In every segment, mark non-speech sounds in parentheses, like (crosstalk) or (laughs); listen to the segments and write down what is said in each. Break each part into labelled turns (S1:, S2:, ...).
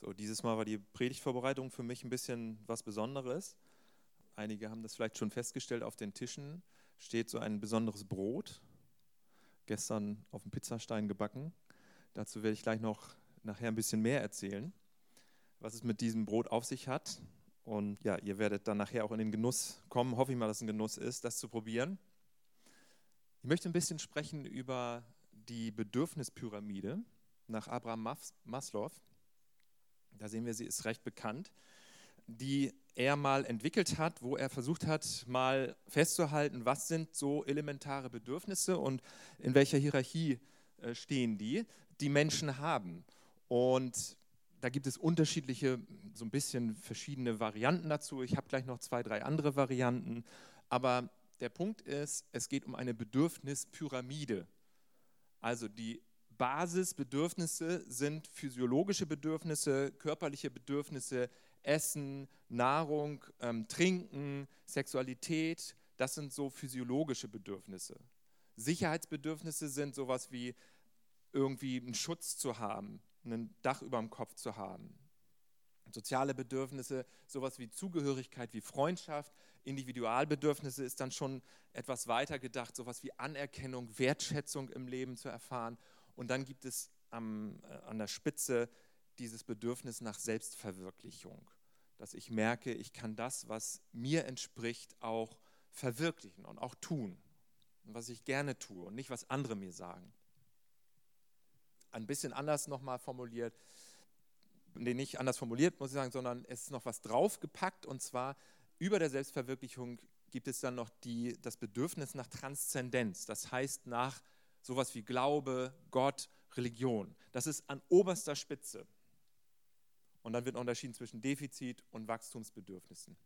S1: So, dieses Mal war die Predigtvorbereitung für mich ein bisschen was Besonderes. Einige haben das vielleicht schon festgestellt, auf den Tischen steht so ein besonderes Brot, gestern auf dem Pizzastein gebacken. Dazu werde ich gleich noch nachher ein bisschen mehr erzählen, was es mit diesem Brot auf sich hat. Und ja, ihr werdet dann nachher auch in den Genuss kommen, hoffe ich mal, dass es ein Genuss ist, das zu probieren. Ich möchte ein bisschen sprechen über die Bedürfnispyramide nach Abraham Maslow da sehen wir, sie ist recht bekannt, die er mal entwickelt hat, wo er versucht hat, mal festzuhalten, was sind so elementare Bedürfnisse und in welcher Hierarchie äh, stehen die, die Menschen haben. Und da gibt es unterschiedliche, so ein bisschen verschiedene Varianten dazu. Ich habe gleich noch zwei, drei andere Varianten. Aber der Punkt ist, es geht um eine Bedürfnispyramide. Also die Basisbedürfnisse sind physiologische Bedürfnisse, körperliche Bedürfnisse, Essen, Nahrung, ähm, Trinken, Sexualität. Das sind so physiologische Bedürfnisse. Sicherheitsbedürfnisse sind sowas wie irgendwie einen Schutz zu haben, ein Dach über dem Kopf zu haben. Soziale Bedürfnisse, sowas wie Zugehörigkeit, wie Freundschaft. Individualbedürfnisse ist dann schon etwas weiter gedacht, sowas wie Anerkennung, Wertschätzung im Leben zu erfahren. Und dann gibt es am, äh, an der Spitze dieses Bedürfnis nach Selbstverwirklichung, dass ich merke, ich kann das, was mir entspricht, auch verwirklichen und auch tun. Und was ich gerne tue und nicht, was andere mir sagen. Ein bisschen anders nochmal formuliert, nee, nicht anders formuliert, muss ich sagen, sondern es ist noch was draufgepackt und zwar über der Selbstverwirklichung gibt es dann noch die, das Bedürfnis nach Transzendenz, das heißt nach sowas wie Glaube, Gott, Religion. Das ist an oberster Spitze. Und dann wird unterschieden zwischen Defizit und Wachstumsbedürfnissen.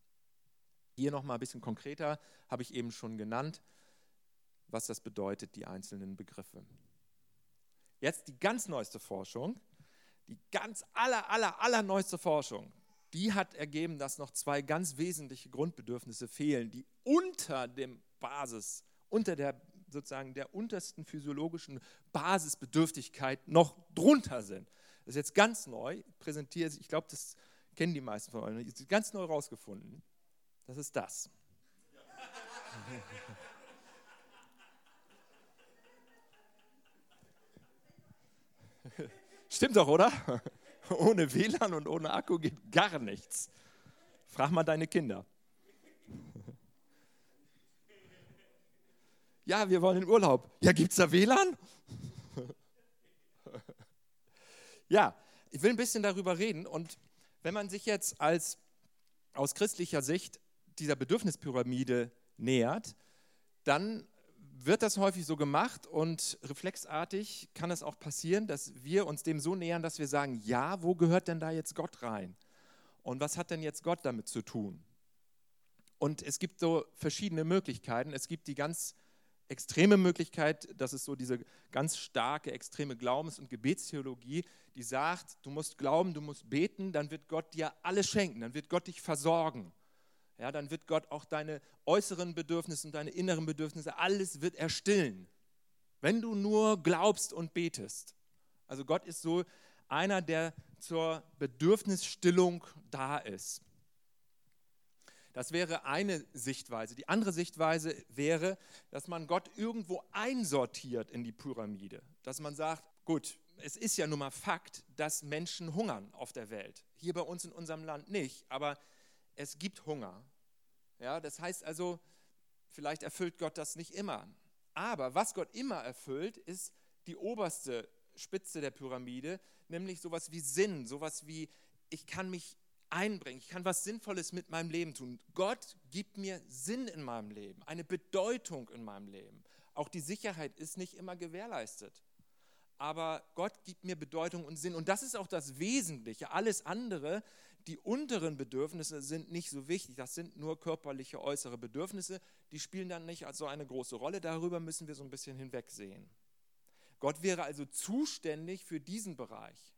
S1: Hier nochmal ein bisschen konkreter, habe ich eben schon genannt, was das bedeutet, die einzelnen Begriffe. Jetzt die ganz neueste Forschung, die ganz aller, aller, aller neueste Forschung, die hat ergeben, dass noch zwei ganz wesentliche Grundbedürfnisse fehlen, die unter dem Basis, unter der sozusagen der untersten physiologischen Basisbedürftigkeit noch drunter sind. Das ist jetzt ganz neu, präsentiert, ich glaube, das kennen die meisten von euch, ganz neu rausgefunden. Das ist das. (laughs) Stimmt doch, oder? (laughs) Ohne WLAN und ohne Akku geht gar nichts. Frag mal deine Kinder. Ja, wir wollen in Urlaub. Ja, gibt es da WLAN? (laughs) ja, ich will ein bisschen darüber reden. Und wenn man sich jetzt als aus christlicher Sicht dieser Bedürfnispyramide nähert, dann wird das häufig so gemacht und reflexartig kann es auch passieren, dass wir uns dem so nähern, dass wir sagen, ja, wo gehört denn da jetzt Gott rein? Und was hat denn jetzt Gott damit zu tun? Und es gibt so verschiedene Möglichkeiten. Es gibt die ganz extreme Möglichkeit, das ist so diese ganz starke, extreme Glaubens- und Gebetstheologie, die sagt, du musst glauben, du musst beten, dann wird Gott dir alles schenken, dann wird Gott dich versorgen. Ja, dann wird Gott auch deine äußeren Bedürfnisse und deine inneren Bedürfnisse, alles wird erstillen. Wenn du nur glaubst und betest. Also Gott ist so einer, der zur Bedürfnisstillung da ist. Das wäre eine Sichtweise. Die andere Sichtweise wäre, dass man Gott irgendwo einsortiert in die Pyramide. Dass man sagt, gut, es ist ja nun mal Fakt, dass Menschen hungern auf der Welt. Hier bei uns in unserem Land nicht, aber es gibt Hunger. Ja, das heißt also, vielleicht erfüllt Gott das nicht immer. Aber was Gott immer erfüllt, ist die oberste Spitze der Pyramide, nämlich sowas wie Sinn, sowas wie, ich kann mich einbringen. Ich kann was Sinnvolles mit meinem Leben tun. Gott gibt mir Sinn in meinem Leben, eine Bedeutung in meinem Leben. Auch die Sicherheit ist nicht immer gewährleistet. Aber Gott gibt mir Bedeutung und Sinn. Und das ist auch das Wesentliche. Alles andere, die unteren Bedürfnisse sind nicht so wichtig. Das sind nur körperliche, äußere Bedürfnisse. Die spielen dann nicht so eine große Rolle. Darüber müssen wir so ein bisschen hinwegsehen. Gott wäre also zuständig für diesen Bereich.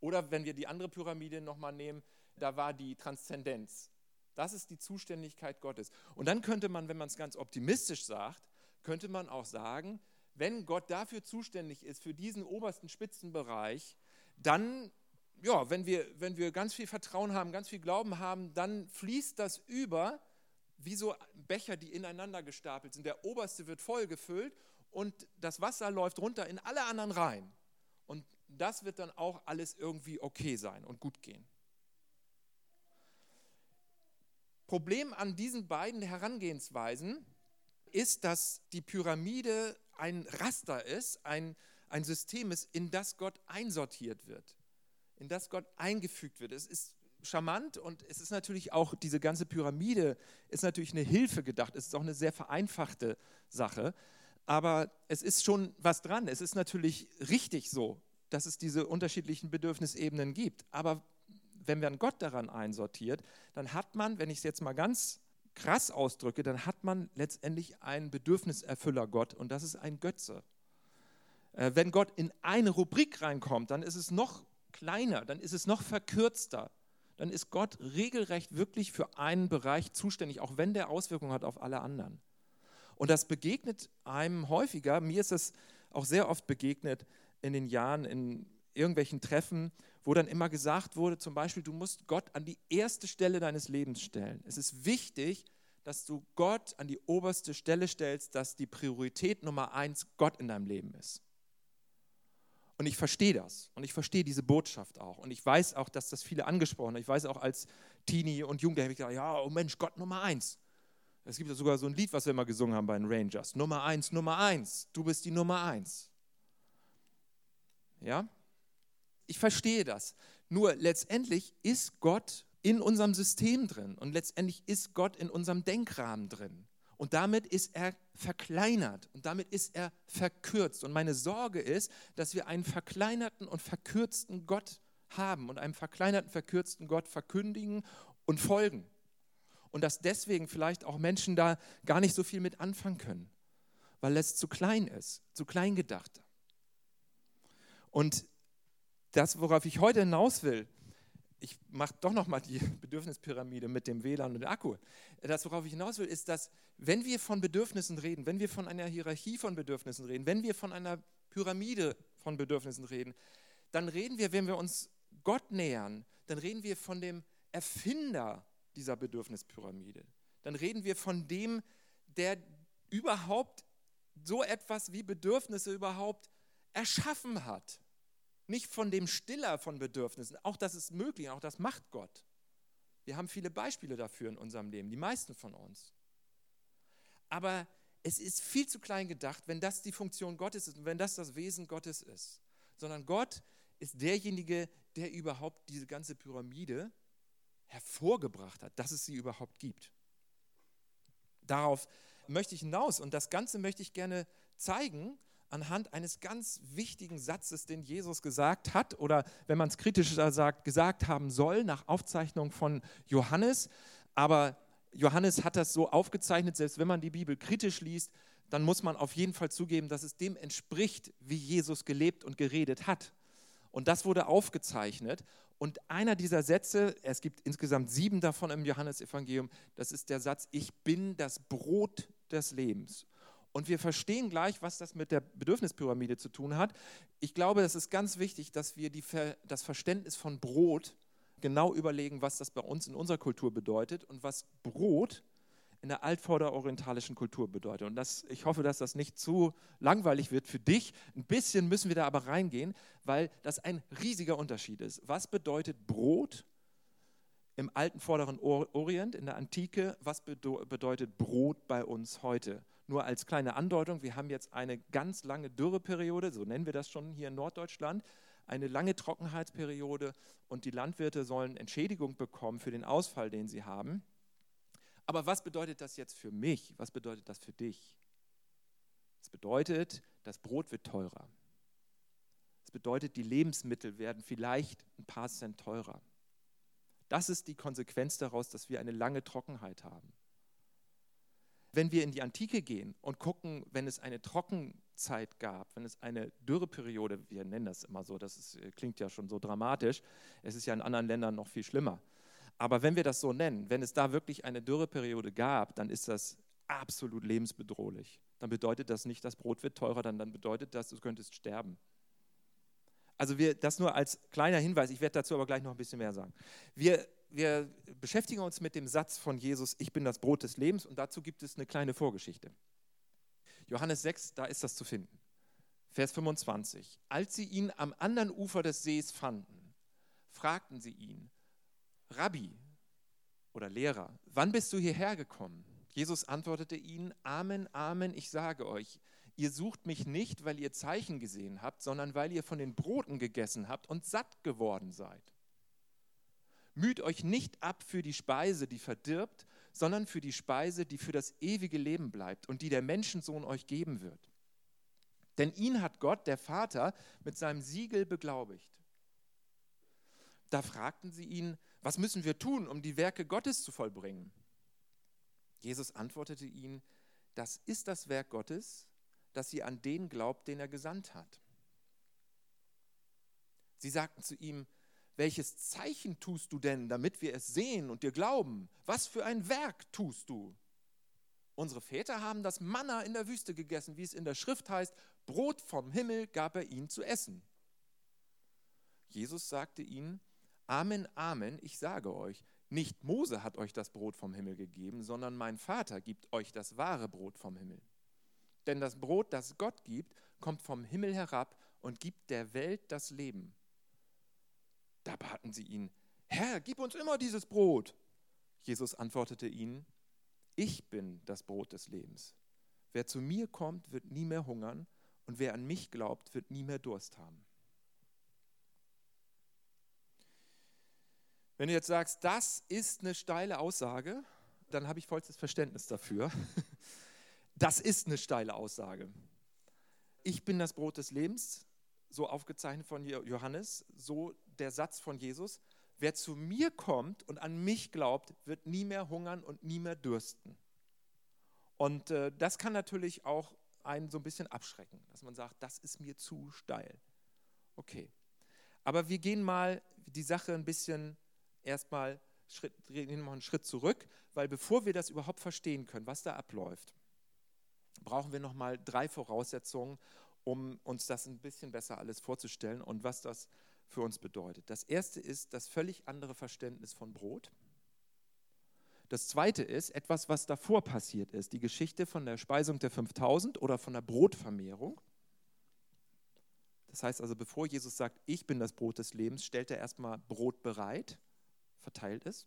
S1: Oder wenn wir die andere Pyramide nochmal nehmen, da war die Transzendenz. Das ist die Zuständigkeit Gottes. Und dann könnte man, wenn man es ganz optimistisch sagt, könnte man auch sagen, wenn Gott dafür zuständig ist, für diesen obersten Spitzenbereich, dann ja, wenn wir, wenn wir ganz viel Vertrauen haben, ganz viel Glauben haben, dann fließt das über wie so Becher, die ineinander gestapelt sind. Der oberste wird voll gefüllt und das Wasser läuft runter in alle anderen rein. Und das wird dann auch alles irgendwie okay sein und gut gehen. Problem an diesen beiden Herangehensweisen ist, dass die Pyramide ein Raster ist, ein, ein System ist, in das Gott einsortiert wird, in das Gott eingefügt wird. Es ist charmant und es ist natürlich auch, diese ganze Pyramide ist natürlich eine Hilfe gedacht. Es ist auch eine sehr vereinfachte Sache. Aber es ist schon was dran. Es ist natürlich richtig so, dass es diese unterschiedlichen Bedürfnisebenen gibt. Aber wenn man Gott daran einsortiert, dann hat man, wenn ich es jetzt mal ganz krass ausdrücke, dann hat man letztendlich einen Bedürfniserfüller Gott und das ist ein Götze. Äh, wenn Gott in eine Rubrik reinkommt, dann ist es noch kleiner, dann ist es noch verkürzter dann ist Gott regelrecht wirklich für einen Bereich zuständig, auch wenn der Auswirkungen hat auf alle anderen. Und das begegnet einem häufiger. Mir ist es auch sehr oft begegnet in den Jahren, in irgendwelchen Treffen, wo dann immer gesagt wurde, zum Beispiel, du musst Gott an die erste Stelle deines Lebens stellen. Es ist wichtig, dass du Gott an die oberste Stelle stellst, dass die Priorität Nummer eins Gott in deinem Leben ist. Und ich verstehe das und ich verstehe diese Botschaft auch. Und ich weiß auch, dass das viele angesprochen haben. Ich weiß auch als Teenie und Jugendlicher habe ich gesagt, ja, oh Mensch, Gott Nummer eins. Es gibt ja sogar so ein Lied, was wir immer gesungen haben bei den Rangers. Nummer eins, Nummer eins. Du bist die Nummer eins. Ja? Ich verstehe das. Nur letztendlich ist Gott in unserem System drin und letztendlich ist Gott in unserem Denkrahmen drin. Und damit ist er verkleinert und damit ist er verkürzt. Und meine Sorge ist, dass wir einen verkleinerten und verkürzten Gott haben und einem verkleinerten, verkürzten Gott verkündigen und folgen. Und dass deswegen vielleicht auch Menschen da gar nicht so viel mit anfangen können, weil es zu klein ist, zu klein gedacht. Und das, worauf ich heute hinaus will, ich mache doch nochmal die (laughs) Bedürfnispyramide mit dem WLAN und dem Akku. Das, worauf ich hinaus will, ist, dass wenn wir von Bedürfnissen reden, wenn wir von einer Hierarchie von Bedürfnissen reden, wenn wir von einer Pyramide von Bedürfnissen reden, dann reden wir, wenn wir uns Gott nähern, dann reden wir von dem Erfinder dieser Bedürfnispyramide. Dann reden wir von dem, der überhaupt so etwas wie Bedürfnisse überhaupt erschaffen hat. Nicht von dem Stiller von Bedürfnissen. Auch das ist möglich, auch das macht Gott. Wir haben viele Beispiele dafür in unserem Leben, die meisten von uns. Aber es ist viel zu klein gedacht, wenn das die Funktion Gottes ist und wenn das das Wesen Gottes ist. Sondern Gott ist derjenige, der überhaupt diese ganze Pyramide hervorgebracht hat, dass es sie überhaupt gibt. Darauf möchte ich hinaus und das Ganze möchte ich gerne zeigen anhand eines ganz wichtigen Satzes, den Jesus gesagt hat oder wenn man es kritischer sagt, gesagt haben soll nach Aufzeichnung von Johannes. Aber Johannes hat das so aufgezeichnet, selbst wenn man die Bibel kritisch liest, dann muss man auf jeden Fall zugeben, dass es dem entspricht, wie Jesus gelebt und geredet hat. Und das wurde aufgezeichnet. Und einer dieser Sätze, es gibt insgesamt sieben davon im Johannesevangelium, das ist der Satz, ich bin das Brot des Lebens. Und wir verstehen gleich, was das mit der Bedürfnispyramide zu tun hat. Ich glaube, es ist ganz wichtig, dass wir die, das Verständnis von Brot genau überlegen, was das bei uns in unserer Kultur bedeutet und was Brot in der altvorderorientalischen Kultur bedeutet. Und das, ich hoffe, dass das nicht zu langweilig wird für dich. Ein bisschen müssen wir da aber reingehen, weil das ein riesiger Unterschied ist. Was bedeutet Brot im alten vorderen Orient, in der Antike? Was bedeutet Brot bei uns heute? Nur als kleine Andeutung, wir haben jetzt eine ganz lange Dürreperiode, so nennen wir das schon hier in Norddeutschland, eine lange Trockenheitsperiode und die Landwirte sollen Entschädigung bekommen für den Ausfall, den sie haben. Aber was bedeutet das jetzt für mich? Was bedeutet das für dich? Es bedeutet, das Brot wird teurer. Es bedeutet, die Lebensmittel werden vielleicht ein paar Cent teurer. Das ist die Konsequenz daraus, dass wir eine lange Trockenheit haben. Wenn wir in die Antike gehen und gucken, wenn es eine Trockenzeit gab, wenn es eine Dürreperiode, wir nennen das immer so, das ist, äh, klingt ja schon so dramatisch, es ist ja in anderen Ländern noch viel schlimmer. Aber wenn wir das so nennen, wenn es da wirklich eine Dürreperiode gab, dann ist das absolut lebensbedrohlich. Dann bedeutet das nicht, das Brot wird teurer, dann, bedeutet das, du könntest sterben. Also wir, das nur als kleiner Hinweis, ich werde dazu aber gleich noch ein bisschen mehr sagen. Wir, wir beschäftigen uns mit dem Satz von Jesus, ich bin das Brot des Lebens und dazu gibt es eine kleine Vorgeschichte. Johannes 6, da ist das zu finden. Vers 25. Als sie ihn am anderen Ufer des Sees fanden, fragten sie ihn, Rabbi oder Lehrer, wann bist du hierher gekommen? Jesus antwortete ihnen, Amen, Amen, ich sage euch, ihr sucht mich nicht, weil ihr Zeichen gesehen habt, sondern weil ihr von den Broten gegessen habt und satt geworden seid. Müht euch nicht ab für die Speise, die verdirbt, sondern für die Speise, die für das ewige Leben bleibt und die der Menschensohn euch geben wird. Denn ihn hat Gott, der Vater, mit seinem Siegel beglaubigt. Da fragten sie ihn, was müssen wir tun, um die Werke Gottes zu vollbringen? Jesus antwortete ihnen, das ist das Werk Gottes, dass ihr an den glaubt, den er gesandt hat. Sie sagten zu ihm, welches Zeichen tust du denn, damit wir es sehen und dir glauben? Was für ein Werk tust du? Unsere Väter haben das Manna in der Wüste gegessen, wie es in der Schrift heißt, Brot vom Himmel gab er ihnen zu essen. Jesus sagte ihnen, Amen, Amen, ich sage euch, nicht Mose hat euch das Brot vom Himmel gegeben, sondern mein Vater gibt euch das wahre Brot vom Himmel. Denn das Brot, das Gott gibt, kommt vom Himmel herab und gibt der Welt das Leben. Da baten sie ihn, Herr, gib uns immer dieses Brot. Jesus antwortete ihnen, ich bin das Brot des Lebens. Wer zu mir kommt, wird nie mehr hungern und wer an mich glaubt, wird nie mehr Durst haben. Wenn du jetzt sagst, das ist eine steile Aussage, dann habe ich vollstes Verständnis dafür. (laughs) Das ist eine steile Aussage. Ich bin das Brot des Lebens, so aufgezeichnet von Johannes, so der Satz von Jesus, wer zu mir kommt und an mich glaubt, wird nie mehr hungern und nie mehr dürsten. Und äh, das kann natürlich auch einen so ein bisschen abschrecken, dass man sagt, das ist mir zu steil. Okay. Aber wir gehen mal die Sache ein bisschen erstmal Schritt, gehen mal einen Schritt zurück, weil bevor wir das überhaupt verstehen können, was da abläuft, brauchen wir nochmal drei Voraussetzungen, um uns das ein bisschen besser alles vorzustellen und was das für uns bedeutet. Das erste ist das völlig andere Verständnis von Brot. Das zweite ist etwas, was davor passiert ist, die Geschichte von der Speisung der 5000 oder von der Brotvermehrung. Das heißt also, bevor Jesus sagt, ich bin das Brot des Lebens, stellt er erstmal Brot bereit, verteilt es.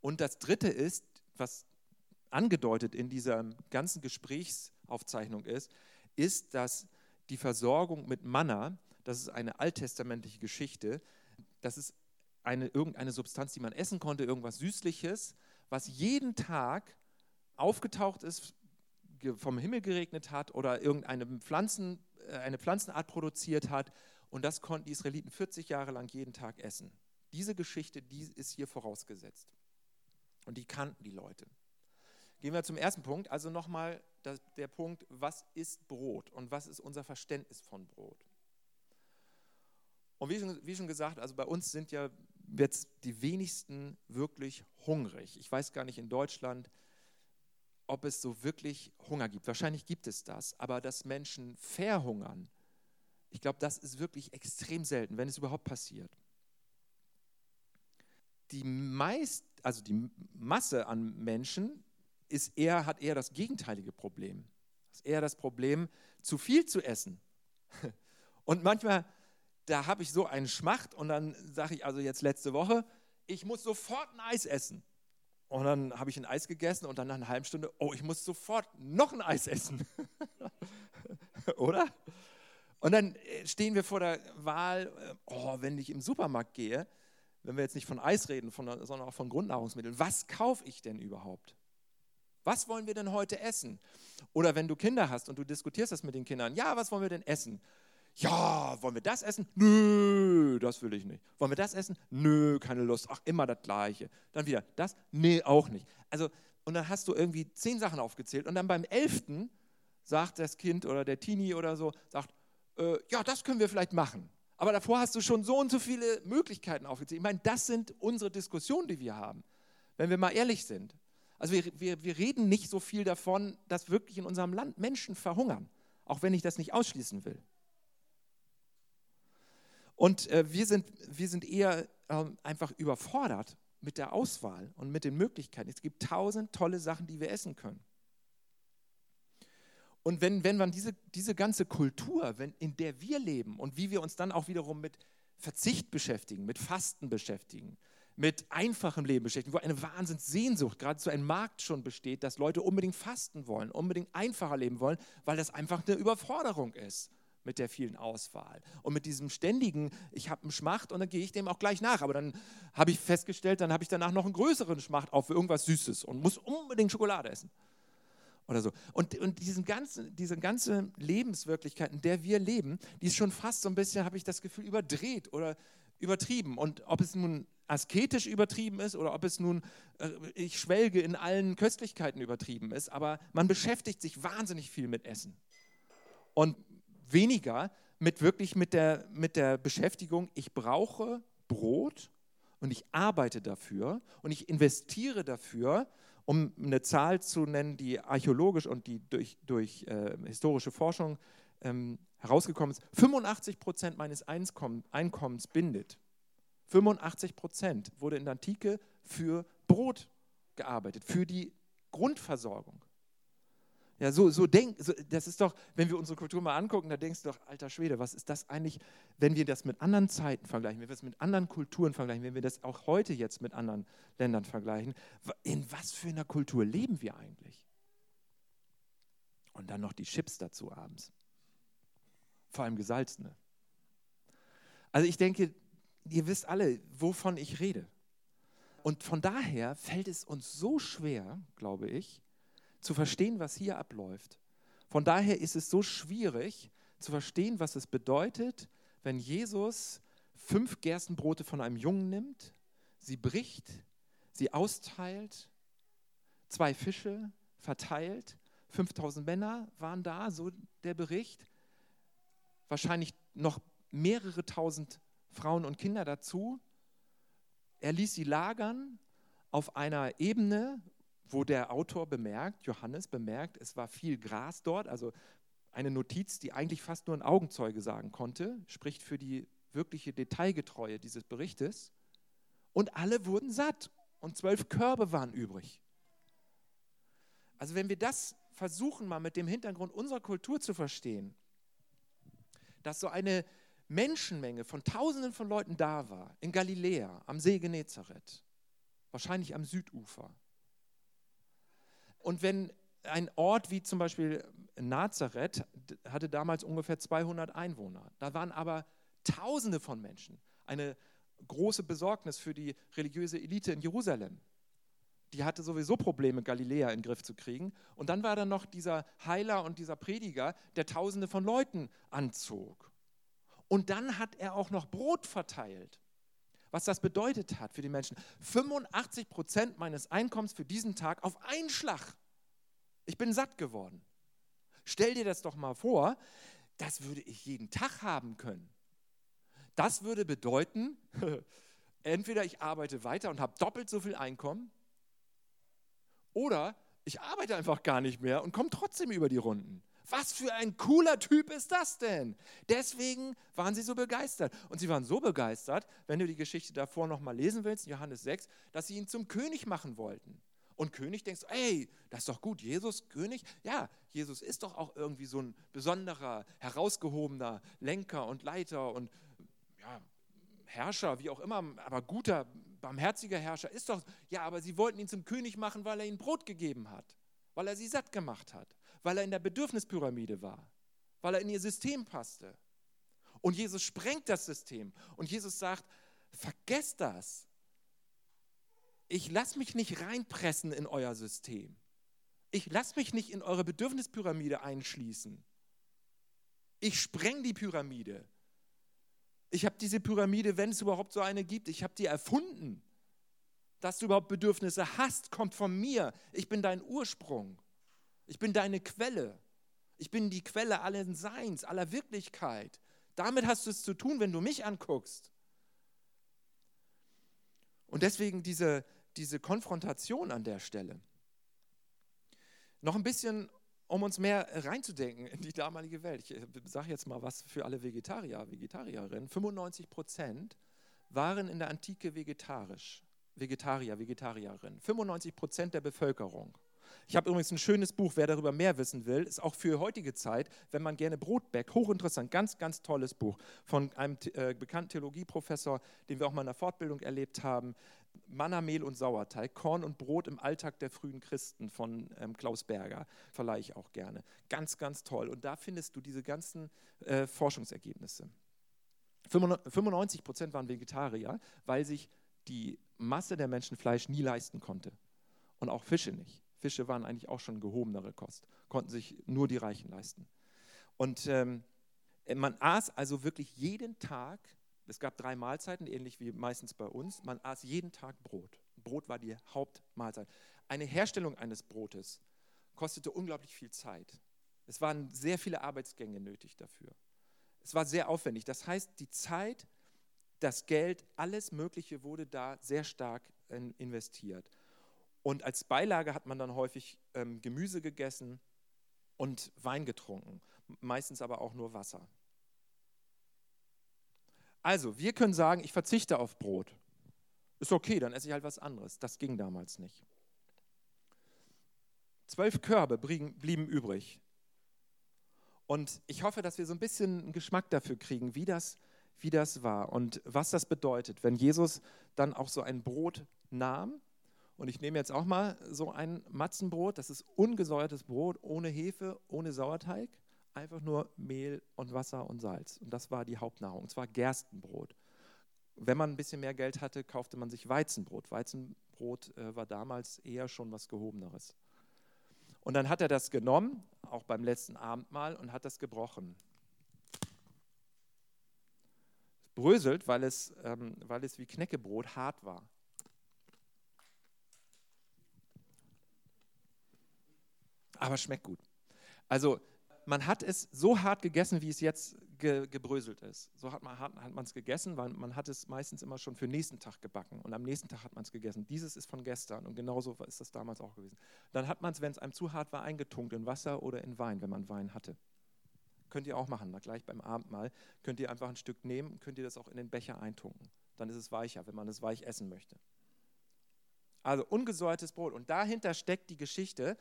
S1: Und das dritte ist, was angedeutet in dieser ganzen Gesprächsaufzeichnung ist, ist, dass die Versorgung mit Manna, das ist eine alttestamentliche Geschichte, das ist eine, irgendeine Substanz, die man essen konnte, irgendwas Süßliches, was jeden Tag aufgetaucht ist, vom Himmel geregnet hat oder irgendeine Pflanzen, äh, eine Pflanzenart produziert hat. Und das konnten die Israeliten 40 Jahre lang jeden Tag essen. Diese Geschichte, die ist hier vorausgesetzt. Und die kannten die Leute. Gehen wir zum ersten Punkt, also nochmal der Punkt, was ist Brot und was ist unser Verständnis von Brot? Und wie schon, wie schon gesagt, also bei uns sind ja jetzt die wenigsten wirklich hungrig. Ich weiß gar nicht in Deutschland, ob es so wirklich Hunger gibt. Wahrscheinlich gibt es das, aber dass Menschen verhungern, ich glaube, das ist wirklich extrem selten, wenn es überhaupt passiert. Die meist, also die Masse an Menschen ist eher, hat eher das gegenteilige Problem. Ist eher das Problem, zu viel zu essen. (laughs) Und manchmal da habe ich so einen Schmacht und dann sage ich also jetzt letzte Woche, ich muss sofort ein Eis essen. Und dann habe ich ein Eis gegessen und dann nach einer halben Stunde, oh, ich muss sofort noch ein Eis essen. (laughs) Oder? Und dann äh, stehen wir vor der Wahl, äh, oh, wenn ich im Supermarkt gehe, wenn wir jetzt nicht von Eis reden, von, sondern auch von Grundnahrungsmitteln, was kaufe ich denn überhaupt? Was wollen wir denn heute essen? Oder wenn du Kinder hast und du diskutierst das mit den Kindern, ja, was wollen wir denn essen? Ja, wollen wir das essen? Nö, das will ich nicht. Wollen wir das essen? Nö, keine Lust. Ach, immer das Gleiche. Dann wieder das? Nee, auch nicht. Also, und dann hast du irgendwie zehn Sachen aufgezählt und dann beim elften sagt das Kind oder der Teenie oder so, sagt, äh, ja, das können wir vielleicht machen. Aber davor hast du schon so und so viele Möglichkeiten aufgezählt. Ich meine, das sind unsere Diskussionen, die wir haben, wenn wir mal ehrlich sind. Also wir, wir, wir reden nicht so viel davon, dass wirklich in unserem Land Menschen verhungern, auch wenn ich das nicht ausschließen will. Und äh, wir, sind, wir sind eher äh, einfach überfordert mit der Auswahl und mit den Möglichkeiten. Es gibt tausend tolle Sachen, die wir essen können. Und wenn, wenn man diese, diese ganze Kultur, wenn, in der wir leben und wie wir uns dann auch wiederum mit Verzicht beschäftigen, mit Fasten beschäftigen, mit einfachem Leben beschäftigen, wo eine Wahnsinnssehnsucht, gerade so ein Markt schon besteht, dass Leute unbedingt fasten wollen, unbedingt einfacher leben wollen, weil das einfach eine Überforderung ist mit der vielen Auswahl und mit diesem ständigen, ich habe einen Schmacht und dann gehe ich dem auch gleich nach. Aber dann habe ich festgestellt, dann habe ich danach noch einen größeren Schmacht auf für irgendwas Süßes und muss unbedingt Schokolade essen. Oder so. Und, und diesen ganzen, diese ganze Lebenswirklichkeit, in der wir leben, die ist schon fast so ein bisschen, habe ich das Gefühl, überdreht oder übertrieben. Und ob es nun asketisch übertrieben ist oder ob es nun, äh, ich schwelge in allen Köstlichkeiten übertrieben ist, aber man beschäftigt sich wahnsinnig viel mit Essen. Und weniger mit wirklich mit der, mit der Beschäftigung, ich brauche Brot und ich arbeite dafür und ich investiere dafür, um eine Zahl zu nennen, die archäologisch und die durch, durch äh, historische Forschung ähm, herausgekommen ist. 85 Prozent meines Einkommens, Einkommens bindet. 85 Prozent wurde in der Antike für Brot gearbeitet, für die Grundversorgung. Ja, so, so denk, so, das ist doch, wenn wir unsere Kultur mal angucken, da denkst du doch, alter Schwede, was ist das eigentlich, wenn wir das mit anderen Zeiten vergleichen, wenn wir das mit anderen Kulturen vergleichen, wenn wir das auch heute jetzt mit anderen Ländern vergleichen, in was für einer Kultur leben wir eigentlich? Und dann noch die Chips dazu abends. Vor allem gesalzene. Also ich denke, ihr wisst alle, wovon ich rede. Und von daher fällt es uns so schwer, glaube ich, zu verstehen, was hier abläuft. Von daher ist es so schwierig zu verstehen, was es bedeutet, wenn Jesus fünf Gerstenbrote von einem Jungen nimmt, sie bricht, sie austeilt, zwei Fische verteilt, 5000 Männer waren da, so der Bericht, wahrscheinlich noch mehrere tausend Frauen und Kinder dazu. Er ließ sie lagern auf einer Ebene, wo der Autor bemerkt, Johannes bemerkt, es war viel Gras dort, also eine Notiz, die eigentlich fast nur ein Augenzeuge sagen konnte, spricht für die wirkliche Detailgetreue dieses Berichtes. Und alle wurden satt und zwölf Körbe waren übrig. Also wenn wir das versuchen, mal mit dem Hintergrund unserer Kultur zu verstehen, dass so eine Menschenmenge von Tausenden von Leuten da war, in Galiläa, am See Genezareth, wahrscheinlich am Südufer, und wenn ein Ort wie zum Beispiel Nazareth hatte damals ungefähr 200 Einwohner, da waren aber Tausende von Menschen. Eine große Besorgnis für die religiöse Elite in Jerusalem. Die hatte sowieso Probleme, Galiläa in den Griff zu kriegen. Und dann war da noch dieser Heiler und dieser Prediger, der Tausende von Leuten anzog. Und dann hat er auch noch Brot verteilt. Was das bedeutet hat für die Menschen. 85 Prozent meines Einkommens für diesen Tag auf einen Schlag. Ich bin satt geworden. Stell dir das doch mal vor, das würde ich jeden Tag haben können. Das würde bedeuten, (laughs) entweder ich arbeite weiter und habe doppelt so viel Einkommen oder ich arbeite einfach gar nicht mehr und komme trotzdem über die Runden. Was für ein cooler Typ ist das denn? Deswegen waren sie so begeistert. Und sie waren so begeistert, wenn du die Geschichte davor nochmal lesen willst, Johannes 6, dass sie ihn zum König machen wollten. Und König denkst, ey, das ist doch gut, Jesus König. Ja, Jesus ist doch auch irgendwie so ein besonderer, herausgehobener Lenker und Leiter und ja, Herrscher, wie auch immer, aber guter, barmherziger Herrscher ist doch, ja, aber sie wollten ihn zum König machen, weil er ihnen Brot gegeben hat, weil er sie satt gemacht hat, weil er in der Bedürfnispyramide war, weil er in ihr System passte. Und Jesus sprengt das System und Jesus sagt, vergesst das ich lasse mich nicht reinpressen in euer System. Ich lasse mich nicht in eure Bedürfnispyramide einschließen. Ich spreng die Pyramide. Ich habe diese Pyramide, wenn es überhaupt so eine gibt, ich habe die erfunden. Dass du überhaupt Bedürfnisse hast, kommt von mir. Ich bin dein Ursprung. Ich bin deine Quelle. Ich bin die Quelle allen Seins, aller Wirklichkeit. Damit hast du es zu tun, wenn du mich anguckst. Und deswegen diese, diese Konfrontation an der Stelle. Noch ein bisschen um uns mehr reinzudenken in die damalige Welt. Ich sage jetzt mal was für alle Vegetarier, Vegetarierinnen. 95 Prozent waren in der Antike vegetarisch. Vegetarier, Vegetarierinnen. 95 Prozent der Bevölkerung. Ich habe übrigens ein schönes Buch, wer darüber mehr wissen will, ist auch für heutige Zeit, wenn man gerne Brot backt, hochinteressant, ganz, ganz tolles Buch von einem äh, bekannten Theologieprofessor, den wir auch mal in der Fortbildung erlebt haben. Manna, Mehl und Sauerteig, Korn und Brot im Alltag der frühen Christen von ähm, Klaus Berger, verleihe ich auch gerne. Ganz, ganz toll. Und da findest du diese ganzen äh, Forschungsergebnisse. 95 Prozent waren Vegetarier, weil sich die Masse der Menschen Fleisch nie leisten konnte. Und auch Fische nicht. Fische waren eigentlich auch schon gehobenere Kost, konnten sich nur die Reichen leisten. Und ähm, man aß also wirklich jeden Tag, es gab drei Mahlzeiten, ähnlich wie meistens bei uns, man aß jeden Tag Brot. Brot war die Hauptmahlzeit. Eine Herstellung eines Brotes kostete unglaublich viel Zeit. Es waren sehr viele Arbeitsgänge nötig dafür. Es war sehr aufwendig. Das heißt, die Zeit, das Geld, alles Mögliche wurde da sehr stark investiert. Und als Beilage hat man dann häufig ähm, Gemüse gegessen und Wein getrunken, meistens aber auch nur Wasser. Also, wir können sagen, ich verzichte auf Brot. Ist okay, dann esse ich halt was anderes. Das ging damals nicht. Zwölf Körbe blieben übrig. Und ich hoffe, dass wir so ein bisschen einen Geschmack dafür kriegen, wie das, wie das war und was das bedeutet, wenn Jesus dann auch so ein Brot nahm und ich nehme jetzt auch mal so ein Matzenbrot, das ist ungesäuertes Brot, ohne Hefe, ohne Sauerteig, einfach nur Mehl und Wasser und Salz. Und das war die Hauptnahrung, und zwar Gerstenbrot. Wenn man ein bisschen mehr Geld hatte, kaufte man sich Weizenbrot. Weizenbrot äh, war damals eher schon was Gehobeneres. Und dann hat er das genommen, auch beim letzten Abendmahl, und hat das gebrochen. Bröselt, weil es, ähm, weil es wie Knäckebrot hart war. Aber schmeckt gut. Also man hat es so hart gegessen, wie es jetzt ge gebröselt ist. So hat man es gegessen, weil man hat es meistens immer schon für den nächsten Tag gebacken und am nächsten Tag hat man es gegessen. Dieses ist von gestern und genauso ist das damals auch gewesen. Dann hat man es, wenn es einem zu hart war, eingetunkt in Wasser oder in Wein, wenn man Wein hatte. Könnt ihr auch machen, da gleich beim Abendmahl. Könnt ihr einfach ein Stück nehmen, könnt ihr das auch in den Becher eintunken. Dann ist es weicher, wenn man es weich essen möchte. Also ungesäuertes Brot. Und dahinter steckt die Geschichte,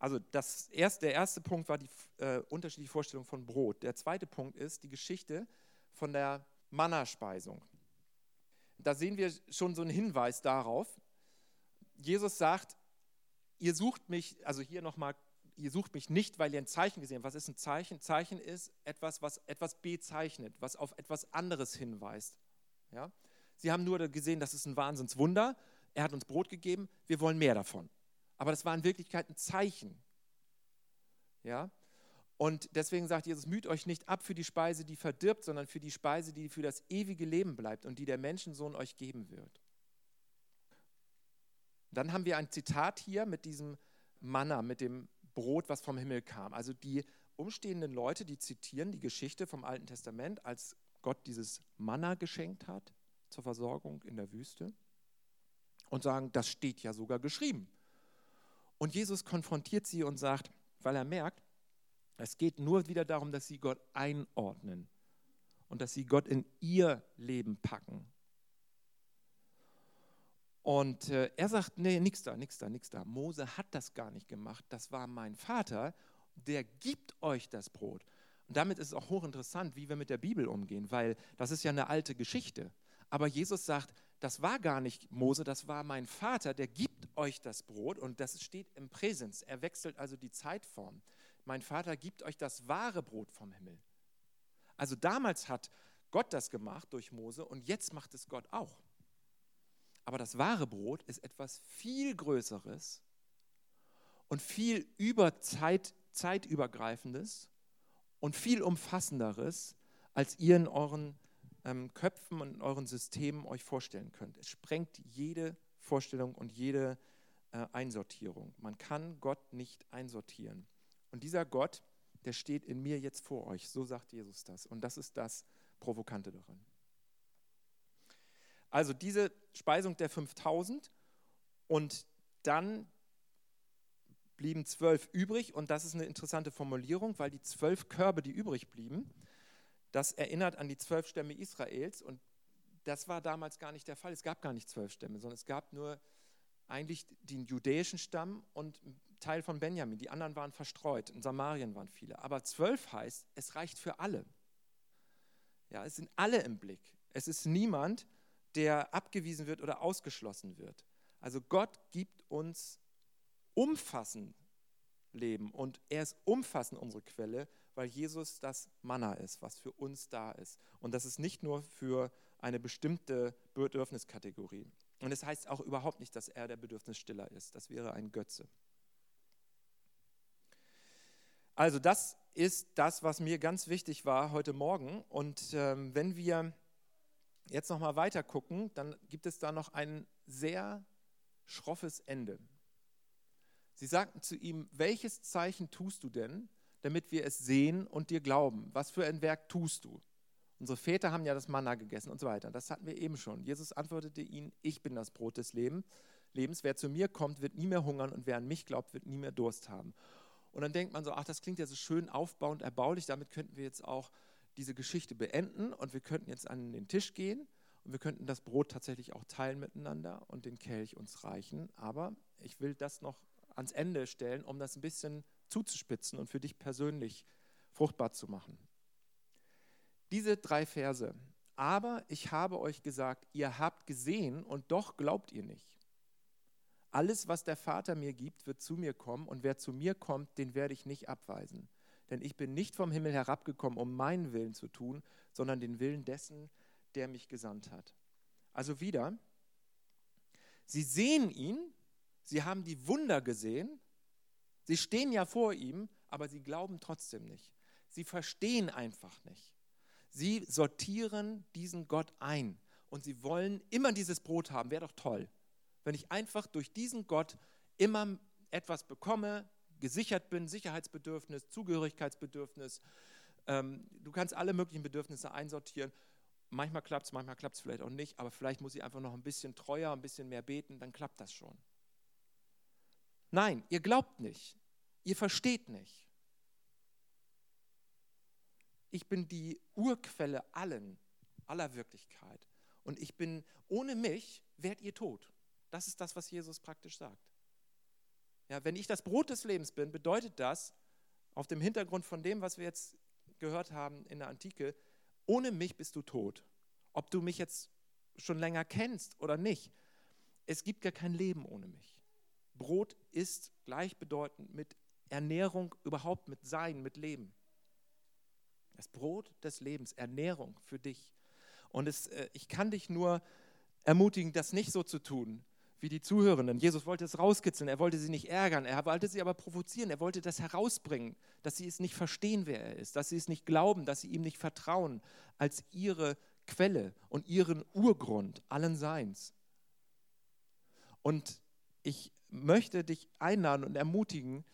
S1: also das erste, der erste Punkt war die äh, unterschiedliche Vorstellung von Brot. Der zweite Punkt ist die Geschichte von der Mannerspeisung. Da sehen wir schon so einen Hinweis darauf. Jesus sagt, ihr sucht mich, also hier nochmal, ihr sucht mich nicht, weil ihr ein Zeichen gesehen habt. Was ist ein Zeichen? Zeichen ist etwas, was etwas bezeichnet, was auf etwas anderes hinweist. Ja? Sie haben nur gesehen, das ist ein Wahnsinnswunder. Er hat uns Brot gegeben, wir wollen mehr davon aber das war in Wirklichkeit ein Zeichen. Ja? Und deswegen sagt Jesus, müht euch nicht ab für die Speise, die verdirbt, sondern für die Speise, die für das ewige Leben bleibt und die der Menschensohn euch geben wird. Dann haben wir ein Zitat hier mit diesem Manna, mit dem Brot, was vom Himmel kam. Also die umstehenden Leute, die zitieren die Geschichte vom Alten Testament, als Gott dieses Manna geschenkt hat zur Versorgung in der Wüste und sagen, das steht ja sogar geschrieben. Und Jesus konfrontiert sie und sagt, weil er merkt, es geht nur wieder darum, dass sie Gott einordnen und dass sie Gott in ihr Leben packen. Und äh, er sagt, nee, nix da, nix da, nix da. Mose hat das gar nicht gemacht. Das war mein Vater, der gibt euch das Brot. Und damit ist es auch hochinteressant, wie wir mit der Bibel umgehen, weil das ist ja eine alte Geschichte. Aber Jesus sagt, das war gar nicht Mose, das war mein Vater, der gibt euch das Brot und das steht im Präsens. Er wechselt also die Zeitform. Mein Vater gibt euch das wahre Brot vom Himmel. Also damals hat Gott das gemacht durch Mose und jetzt macht es Gott auch. Aber das wahre Brot ist etwas viel Größeres und viel über Zeit, zeitübergreifendes und viel umfassenderes, als ihr in euren ähm, Köpfen und in euren Systemen euch vorstellen könnt. Es sprengt jede Vorstellung und jede äh, Einsortierung. Man kann Gott nicht einsortieren. Und dieser Gott, der steht in mir jetzt vor euch. So sagt Jesus das. Und das ist das Provokante daran. Also diese Speisung der 5000 und dann
S2: blieben zwölf übrig. Und das ist eine interessante Formulierung, weil die zwölf Körbe, die übrig blieben, das erinnert an die zwölf Stämme Israels. Und das war damals gar nicht der Fall. Es gab gar nicht zwölf Stämme, sondern es gab nur eigentlich den judäischen Stamm und Teil von Benjamin. Die anderen waren verstreut. In Samarien waren viele. Aber zwölf heißt, es reicht für alle. Ja, es sind alle im Blick. Es ist niemand, der abgewiesen wird oder ausgeschlossen wird. Also Gott gibt uns umfassend Leben und er ist umfassend unsere Quelle, weil Jesus das Manna ist, was für uns da ist. Und das ist nicht nur für eine bestimmte Bedürfniskategorie. Und es das heißt auch überhaupt nicht, dass er der Bedürfnisstiller ist. Das wäre ein Götze. Also das ist das, was mir ganz wichtig war heute Morgen. Und ähm, wenn wir jetzt noch mal weiter gucken, dann gibt es da noch ein sehr schroffes Ende. Sie sagten zu ihm, welches Zeichen tust du denn, damit wir es sehen und dir glauben? Was für ein Werk tust du? Unsere Väter haben ja das Manna gegessen und so weiter. Das hatten wir eben schon. Jesus antwortete ihnen, ich bin das Brot des Lebens. Wer zu mir kommt, wird nie mehr hungern und wer an mich glaubt, wird nie mehr Durst haben. Und dann denkt man so, ach, das klingt ja so schön aufbauend, erbaulich, damit könnten wir jetzt auch diese Geschichte beenden und wir könnten jetzt an den Tisch gehen und wir könnten das Brot tatsächlich auch teilen miteinander und den Kelch uns reichen. Aber ich will das noch ans Ende stellen, um das ein bisschen zuzuspitzen und für dich persönlich fruchtbar zu machen. Diese drei Verse. Aber ich habe euch gesagt, ihr habt gesehen und doch glaubt ihr nicht. Alles, was der Vater mir gibt, wird zu mir kommen und wer zu mir kommt, den werde ich nicht abweisen. Denn ich bin nicht vom Himmel herabgekommen, um meinen Willen zu tun, sondern den Willen dessen, der mich gesandt hat. Also wieder, sie sehen ihn, sie haben die Wunder gesehen, sie stehen ja vor ihm, aber sie glauben trotzdem nicht. Sie verstehen einfach nicht. Sie sortieren diesen Gott ein und sie wollen immer dieses Brot haben. Wäre doch toll wenn ich einfach durch diesen Gott immer etwas bekomme, gesichert bin, Sicherheitsbedürfnis, Zugehörigkeitsbedürfnis. Ähm, du kannst alle möglichen Bedürfnisse einsortieren. Manchmal klappt es, manchmal klappt es vielleicht auch nicht, aber vielleicht muss ich einfach noch ein bisschen treuer, ein bisschen mehr beten, dann klappt das schon. Nein, ihr glaubt nicht. Ihr versteht nicht. Ich bin die Urquelle allen, aller Wirklichkeit. Und ich bin, ohne mich wärt ihr tot. Das ist das, was Jesus praktisch sagt. Ja, wenn ich das Brot des Lebens bin, bedeutet das, auf dem Hintergrund von dem, was wir jetzt gehört haben in der Antike, ohne mich bist du tot. Ob du mich jetzt schon länger kennst oder nicht, es gibt gar kein Leben ohne mich. Brot ist gleichbedeutend mit Ernährung, überhaupt mit Sein, mit Leben. Das Brot des Lebens, Ernährung für dich. Und es, äh, ich kann dich nur ermutigen, das nicht so zu tun, wie die Zuhörenden. Jesus wollte es rauskitzeln, er wollte sie nicht ärgern, er wollte sie aber provozieren, er wollte das herausbringen, dass sie es nicht verstehen, wer er ist, dass sie es nicht glauben, dass sie ihm nicht vertrauen als ihre Quelle und ihren Urgrund allen Seins. Und ich möchte dich einladen und ermutigen,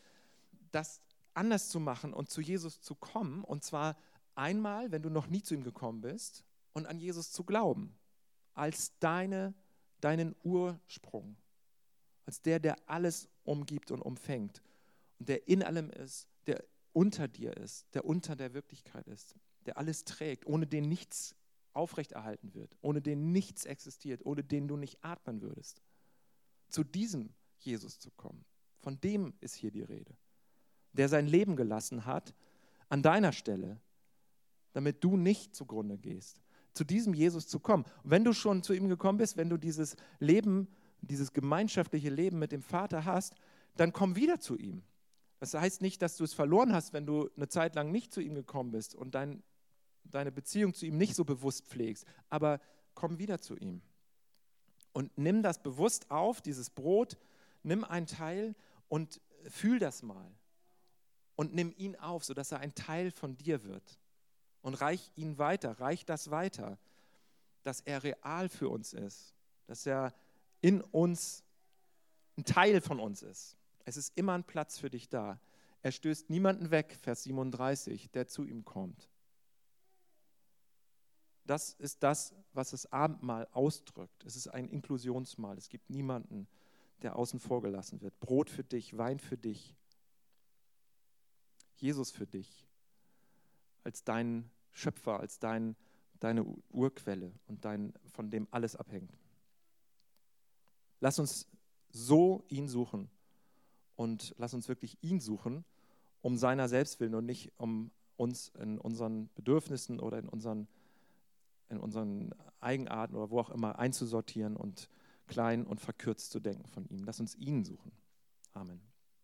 S2: das anders zu machen und zu Jesus zu kommen. Und zwar einmal, wenn du noch nie zu ihm gekommen bist, und an Jesus zu glauben, als deine deinen Ursprung, als der, der alles umgibt und umfängt und der in allem ist, der unter dir ist, der unter der Wirklichkeit ist, der alles trägt, ohne den nichts aufrechterhalten wird, ohne den nichts existiert, ohne den du nicht atmen würdest. Zu diesem Jesus zu kommen, von dem ist hier die Rede, der sein Leben gelassen hat an deiner Stelle, damit du nicht zugrunde gehst, zu diesem Jesus zu kommen. Und wenn du schon zu ihm gekommen bist, wenn du dieses Leben, dieses gemeinschaftliche Leben mit dem Vater hast, dann komm wieder zu ihm. Das heißt nicht, dass du es verloren hast, wenn du eine Zeit lang nicht zu ihm gekommen bist und dein, deine Beziehung zu ihm nicht so bewusst pflegst. Aber komm wieder zu ihm. Und nimm das bewusst auf, dieses Brot, nimm einen Teil und fühl das mal. Und nimm ihn auf, sodass er ein Teil von dir wird und reich ihn weiter, reich das weiter, dass er real für uns ist, dass er in uns ein Teil von uns ist. Es ist immer ein Platz für dich da. Er stößt niemanden weg, Vers 37, der zu ihm kommt. Das ist das, was das Abendmahl ausdrückt. Es ist ein Inklusionsmahl. Es gibt niemanden, der außen vor gelassen wird. Brot für dich, Wein für dich, Jesus für dich, als dein Schöpfer, als dein, deine Urquelle und dein, von dem alles abhängt. Lass uns so ihn suchen und lass uns wirklich ihn suchen, um seiner selbst willen und nicht um uns in unseren Bedürfnissen oder in unseren, in unseren Eigenarten oder wo auch immer einzusortieren und klein und verkürzt zu denken von ihm. Lass uns ihn suchen. Amen.